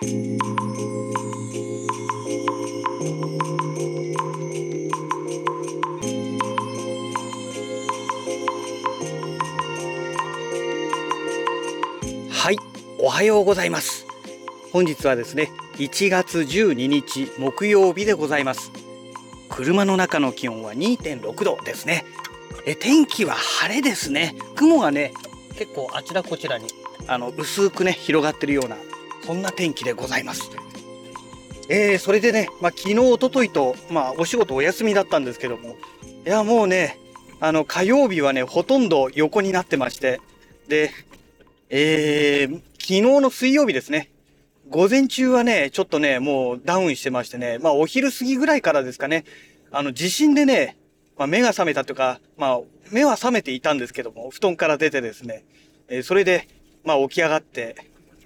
はい、おはようございます。本日はですね、1月12日木曜日でございます。車の中の気温は2.6度ですね。え天気は晴れですね。雲がね、結構あちらこちらにあの薄くね広がってるようなそんな天気でございます。えー、それでね、まあ、昨日一昨日とまあお仕事お休みだったんですけども、いやもうね、あの火曜日はねほとんど横になってまして、で、えー、昨日の水曜日ですね。午前中はね、ちょっとね、もうダウンしてましてね、まあお昼過ぎぐらいからですかね、あの地震でね、まあ目が覚めたというか、まあ目は覚めていたんですけども、布団から出てですね、えーそれで、まあ起き上がって、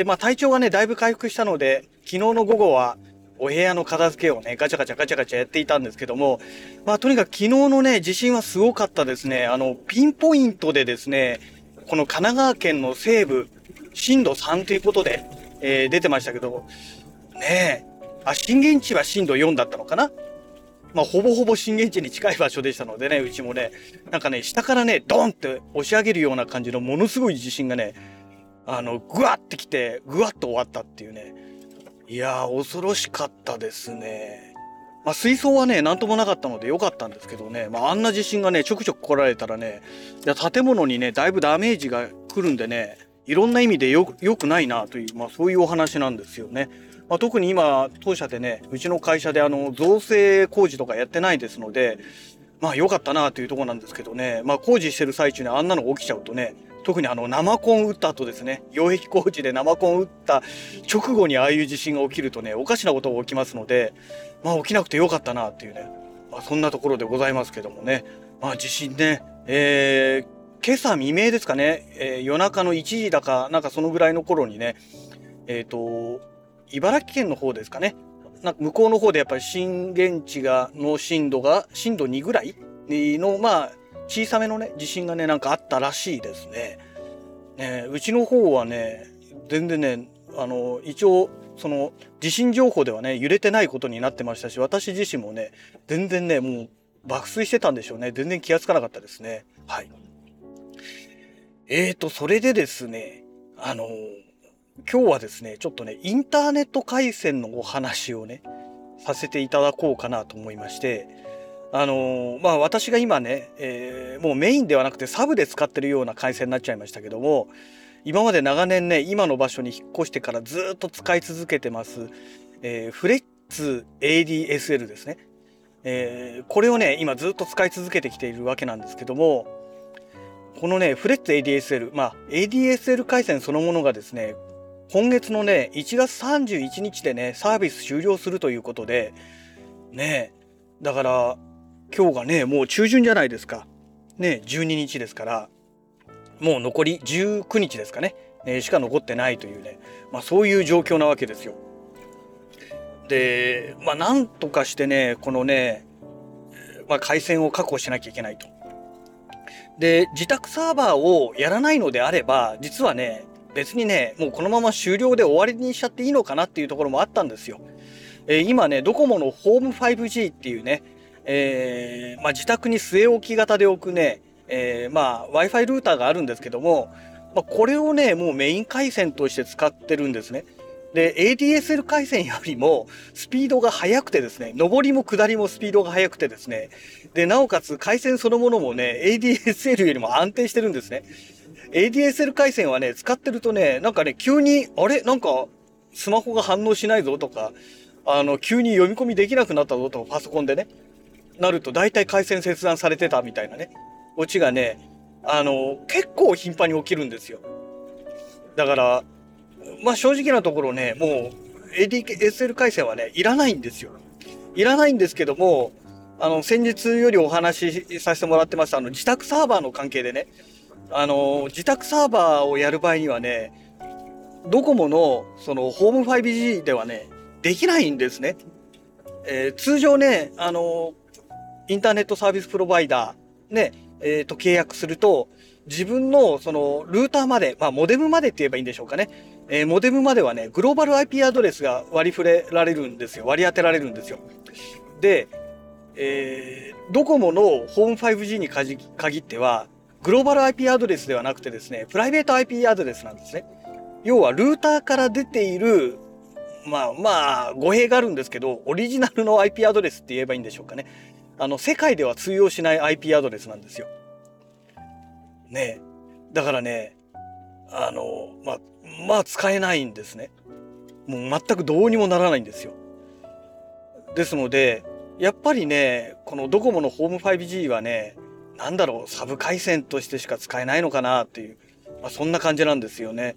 で、まあ体調がね、だいぶ回復したので、昨日の午後は、お部屋の片付けをね、ガチャガチャガチャガチャやっていたんですけども、まあとにかく昨日のね、地震はすごかったですね。あの、ピンポイントでですね、この神奈川県の西部、震度3ということで、えー出てましたけど、ねえ、あ、震源地は震度4だったのかな？まあ、ほぼほぼ震源地に近い場所でしたのでね、うちもね、なんかね、下からね、ドンって押し上げるような感じのものすごい地震がね、あの、ぐわってきて、ぐわっと終わったっていうね。いやー、恐ろしかったですね。まあ、水槽はね、なんともなかったので良かったんですけどね、まあ、あんな地震がね、ちょくちょく来られたらね、いや建物にね、だいぶダメージが来るんでね、いろんな意味でよ良くないなという、まあ、そういうお話なんですよね。まあ、特に今、当社でね、うちの会社であの、造成工事とかやってないですので、まあ良かったなというとこなんですけどね、まあ工事してる最中にあんなのが起きちゃうとね、特にあの生コン打った後ですね、溶壁工事で生コン打った直後にああいう地震が起きるとね、おかしなことが起きますので、まあ起きなくてよかったなっていうね、まあそんなところでございますけどもね、まあ地震ね、えー、今朝未明ですかね、えー夜中の1時だか、なんかそのぐらいの頃にね、えっ、と、茨城県の方ですかね、なんか向こうの方でやっぱり震源地がの震度が震度2ぐらいのまあ小さめのね地震がねなんかあったらしいですね。ねうちの方はね全然ねあの一応その地震情報ではね揺れてないことになってましたし私自身もね全然ねもう爆睡してたんでしょうね全然気がつかなかったですね。はい。えーとそれでですねあの今日はですね、ちょっとね、インターネット回線のお話をね、させていただこうかなと思いまして、あのーまあ私が今ね、えーもうメインではなくてサブで使ってるような回線になっちゃいましたけども、今まで長年ね、今の場所に引っ越してからずっと使い続けてます、えーフレッツ ADSL ですね。えーこれをね、今ずっと使い続けてきているわけなんですけども、このね、フレッツ ADSL、まあ ADSL 回線そのものがですね、今月のね、1月31日でね、サービス終了するということで、ね、だから、今日がね、もう中旬じゃないですか。ね、12日ですから、もう残り19日ですかね、えしか残ってないというね、まあそういう状況なわけですよ。で、まあなんとかしてね、このね、まあ回線を確保しなきゃいけないと。で、自宅サーバーをやらないのであれば、実はね、別にね、もうこのまま終了で終わりにしちゃっていいのかなっていうところもあったんですよ。えー今ね、ドコモのホーム 5G っていうね、えーまあ、自宅に据え置き型で置くね、えーまあ、Wi-Fi ルーターがあるんですけども、まあ、これをね、もうメイン回線として使ってるんですね。で、ADSL 回線よりもスピードが速くてですね、上りも下りもスピードが速くてですね、で、なおかつ回線そのものもね、ADSL よりも安定してるんですね。ADSL 回線はね、使ってるとね、なんかね、急に、あれ？なんか、スマホが反応しないぞとか、あの、急に読み込みできなくなったぞとか、パソコンでね、なると大体回線切断されてたみたいなね、オチがね、あの、結構頻繁に起きるんですよ。だから、まあ正直なところね、もう ADSL 回線はね、いらないんですよ。いらないんですけども、あの、先日よりお話しさせてもらってました、あの、自宅サーバーの関係でね、あの、自宅サーバーをやる場合にはね、ドコモの、その、ホーム 5G ではね、できないんですね。えー通常ね、あの、インターネットサービスプロバイダー、ね、えーと、契約すると、自分の、その、ルーターまで、まあ、モデムまでって言えばいいんでしょうかね。えー、モデムまではね、グローバル IP アドレスが割り振れられるんですよ。割り当てられるんですよ。で、えー、ドコモのホーム 5G に限っては、グローバル IP アドレスではなくてですね、プライベート IP アドレスなんですね。要は、ルーターから出ている、まあまあ、語弊があるんですけど、オリジナルの IP アドレスって言えばいいんでしょうかね。あの、世界では通用しない IP アドレスなんですよ。ねだからね、あの、まあ、まあ使えないんですね。もう全くどうにもならないんですよ。ですので、やっぱりね、このドコモのホーム 5G はね、なんだろう、サブ回線としてしか使えないのかなっていう、まあ、そんな感じなんですよね。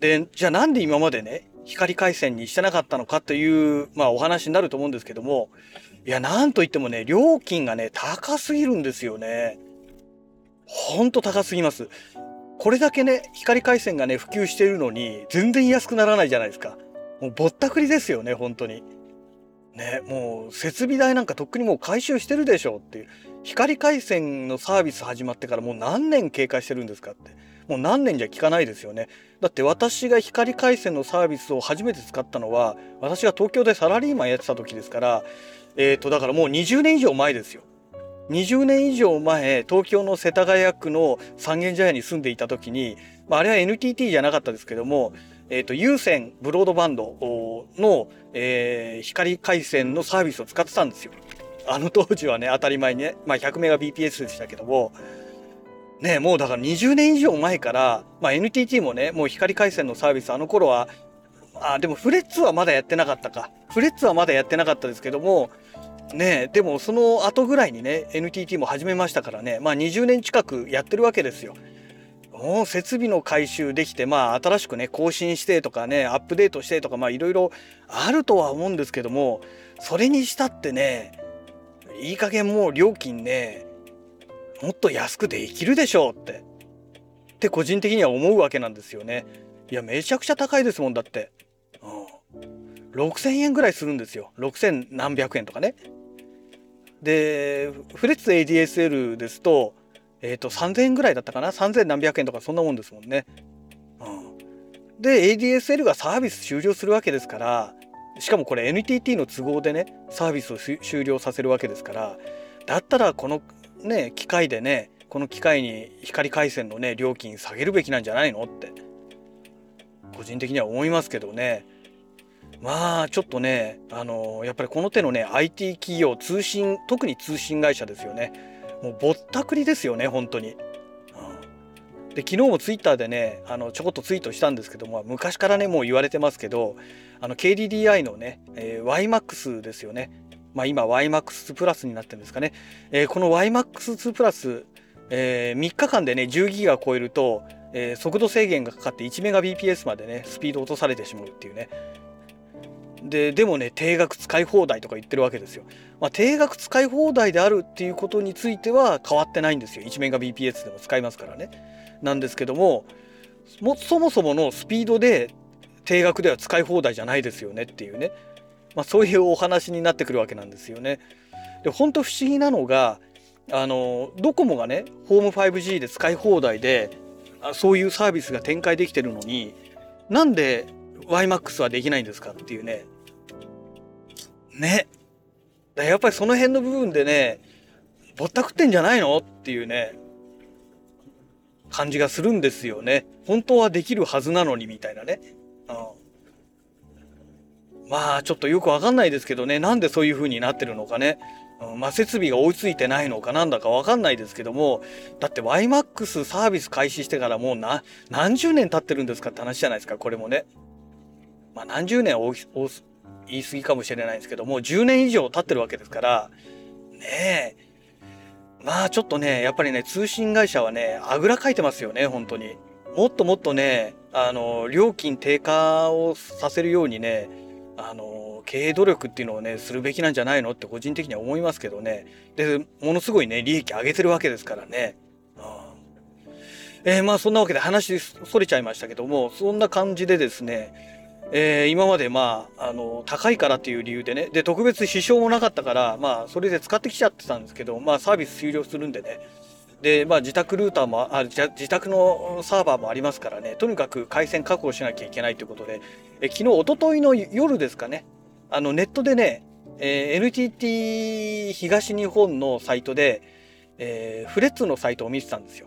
で、じゃあなんで今までね、光回線にしてなかったのかという、まあお話になると思うんですけども、いや、なんといってもね、料金がね、高すぎるんですよね。ほんと高すぎます。これだけね、光回線がね、普及しているのに、全然安くならないじゃないですか。もうぼったくりですよね、本当に。ね、もう設備代なんかとっくにもう回収してるでしょうっていう。光回線のサービス始まってからもう何年経過してるんですかって。もう何年じゃ聞かないですよね。だって私が光回線のサービスを初めて使ったのは、私が東京でサラリーマンやってた時ですから、えっ、ー、と、だからもう20年以上前ですよ。20年以上前、東京の世田谷区の三軒茶屋に住んでいた時に、まあ、あれは NTT じゃなかったですけども、えっ、ー、と、有線ブロードバンドの、えー、光回線のサービスを使ってたんですよ。あの当時はね、当たり前にね、まあ、100メガ BPS でしたけども、ね、もうだから20年以上前から、まあ、NTT もね、もう光回線のサービス、あの頃は、あ、でもフレッツはまだやってなかったか。フレッツはまだやってなかったですけども、ねでもその後ぐらいにね NTT も始めましたからねまあ20年近くやってるわけですよ。もう設備の改修できてまあ新しくね更新してとかねアップデートしてとかまあいろいろあるとは思うんですけどもそれにしたってねいい加減もう料金ねもっと安くできるでしょうってって個人的には思うわけなんですよね。いやめちゃくちゃ高いですもんだって。うん、6,000円ぐらいするんですよ6,000何百円とかねでフレッツ ADSL ですと,、えーと、3,000円ぐらいだったかな？3,000何百円とかそんなもんですもんね。うん、で ADSL がサービス終了するわけですからしかもこれ NTT の都合でねサービスを終了させるわけですからだったらこのね機械でねこの機械に光回線のね料金下げるべきなんじゃないのって。個人的には思いますけどね。まあちょっとねあのやっぱりこの手のね IT 企業通信特に通信会社ですよね。もうぼったくりですよね本当に。で昨日もツイッターでねあのちょこっとツイートしたんですけども昔からねもう言われてますけどあの KDDI のね、えー、YMAX ですよね。まあ今 YMAX2 プラスになってるんですかね、えー、この YMAX2 プラス、えー、3日間でね10ギガ超えると、えー、速度制限がかかって1メガ BPS までねスピード落とされてしまうっていうねででもね定額使い放題とか言ってるわけですよ。まあ、定額使い放題であるっていうことについては変わってないんですよ。1メガ BPS でも使いますからね。なんですけどももそもそものスピードで定額では使い放題じゃないですよねっていうね、まあ、そういうお話になってくるわけなんですよね。で本当不思議なのがあのドコモがねホーム 5G で使い放題でそういうサービスが展開できてるのになんで YMAX はできないんですかっていうねね。やっぱりその辺の部分でね、ぼったくってんじゃないのっていうね、感じがするんですよね。本当はできるはずなのにみたいなね。うん、まあちょっとよくわかんないですけどね、なんでそういう風になってるのかね。うん、まあ設備が追いついてないのかなんだかわかんないですけども、だって YMAX サービス開始してからもうな何十年経ってるんですかって話じゃないですか、これもね。まあ何十年言い過ぎかもしれないですけども、10年以上経ってるわけですから、ねえ。まあちょっとね、やっぱりね、通信会社はね、あぐらかいてますよね、本当に。もっともっとね、あの、料金低下をさせるようにね、あの、経営努力っていうのをね、するべきなんじゃないのって個人的には思いますけどね。で、ものすごいね、利益上げてるわけですからね。うんえー、まあそんなわけで話それちゃいましたけども、そんな感じでですね、えー、今までまあ、あの、高いからっていう理由でね、で、特別支障もなかったから、まあ、それで使ってきちゃってたんですけど、まあ、サービス終了するんでね、で、まあ、自宅ルーターもあ自宅のサーバーもありますからね。とにかく回線確保しなきゃいけないということで。え昨日おとといの夜ですかね。あのネットでね、えー、NTT 東日本のサイトで、えー、フレッツのサイトを見てたんですよ。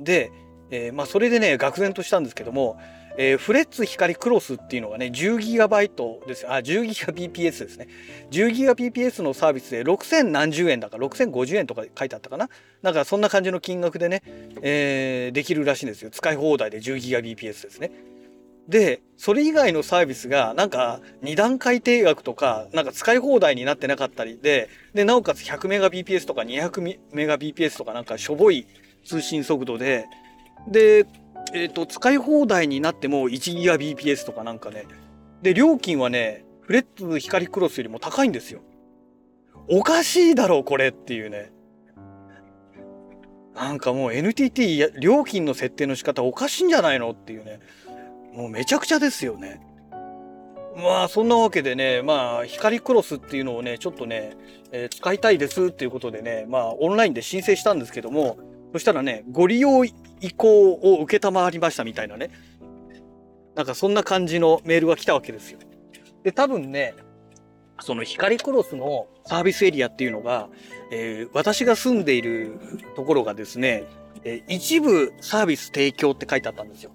で、えー、まあ、それでね愕然としたんですけどもえー、フレッツ光クロスっていうのがね、10GB です。あ、10GBps ですね。10GBps のサービスで60何十円だか6050円とか書いてあったかな。なんかそんな感じの金額でね、えー、できるらしいんですよ。使い放題で 10GBps ですね。で、それ以外のサービスがなんか2段階定額とか、なんか使い放題になってなかったりで、で、なおかつ 100Mbps とか 200Mbps とかなんかしょぼい通信速度で、で、えっ、ー、と、使い放題になっても 1GBps とかなんかね。で、料金はね、フレッツ光クロスよりも高いんですよ。おかしいだろ、これっていうね。なんかもう NTT 料金の設定の仕方おかしいんじゃないのっていうね。もうめちゃくちゃですよね。まあそんなわけでね、まあ光クロスっていうのをね、ちょっとね、えー、使いたいですっていうことでね、まあオンラインで申請したんですけども、そしたらね、ご利用意向を承りましたみたいなね。なんかそんな感じのメールが来たわけですよ。で、多分ね、その光クロスのサービスエリアっていうのが、えー、私が住んでいるところがですね、えー、一部サービス提供って書いてあったんですよ。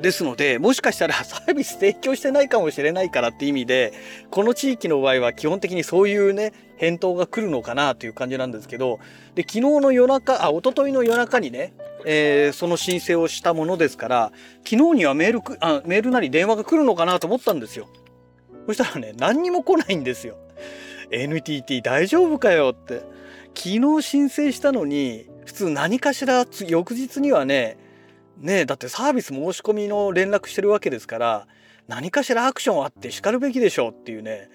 ですので、もしかしたら サービス提供してないかもしれないからって意味で、この地域の場合は基本的にそういうね、返答が来るのかなという感じなんですけど、で、昨日の夜中、あ、一昨日の夜中にね、えー、その申請をしたものですから、昨日にはメールあ、メールなり電話が来るのかなと思ったんですよ。そしたらね、何にも来ないんですよ。NTT 大丈夫かよって。昨日申請したのに、普通何かしら翌日にはね、ねだってサービス申し込みの連絡してるわけですから何かしらアクションあってしかるべきでしょうっていうね、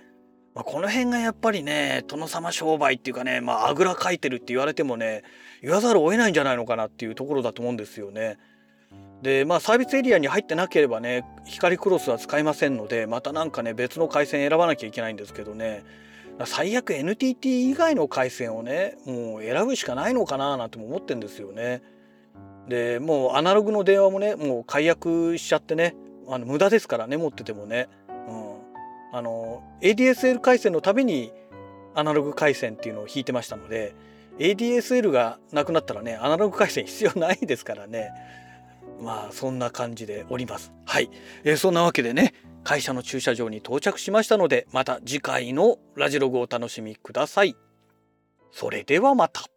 まあ、この辺がやっぱりね殿様商売っていうかねまああぐらかいてるって言われてもね言わざるを得ないんじゃないのかなっていうところだと思うんですよね。でまあサービスエリアに入ってなければね光クロスは使いませんのでまたなんかね別の回線選ばなきゃいけないんですけどね最悪 NTT 以外の回線をねもう選ぶしかないのかななんても思ってんですよね。でもうアナログの電話もねもう解約しちゃってねあの無駄ですからね持っててもね、うん、あの ADSL 回線のためにアナログ回線っていうのを引いてましたので ADSL がなくなったらねアナログ回線必要ないですからね。まあそんな感じでおります。はい、えー、そんなわけでね会社の駐車場に到着しましたのでまた次回のラジログをお楽しみください。それではまた。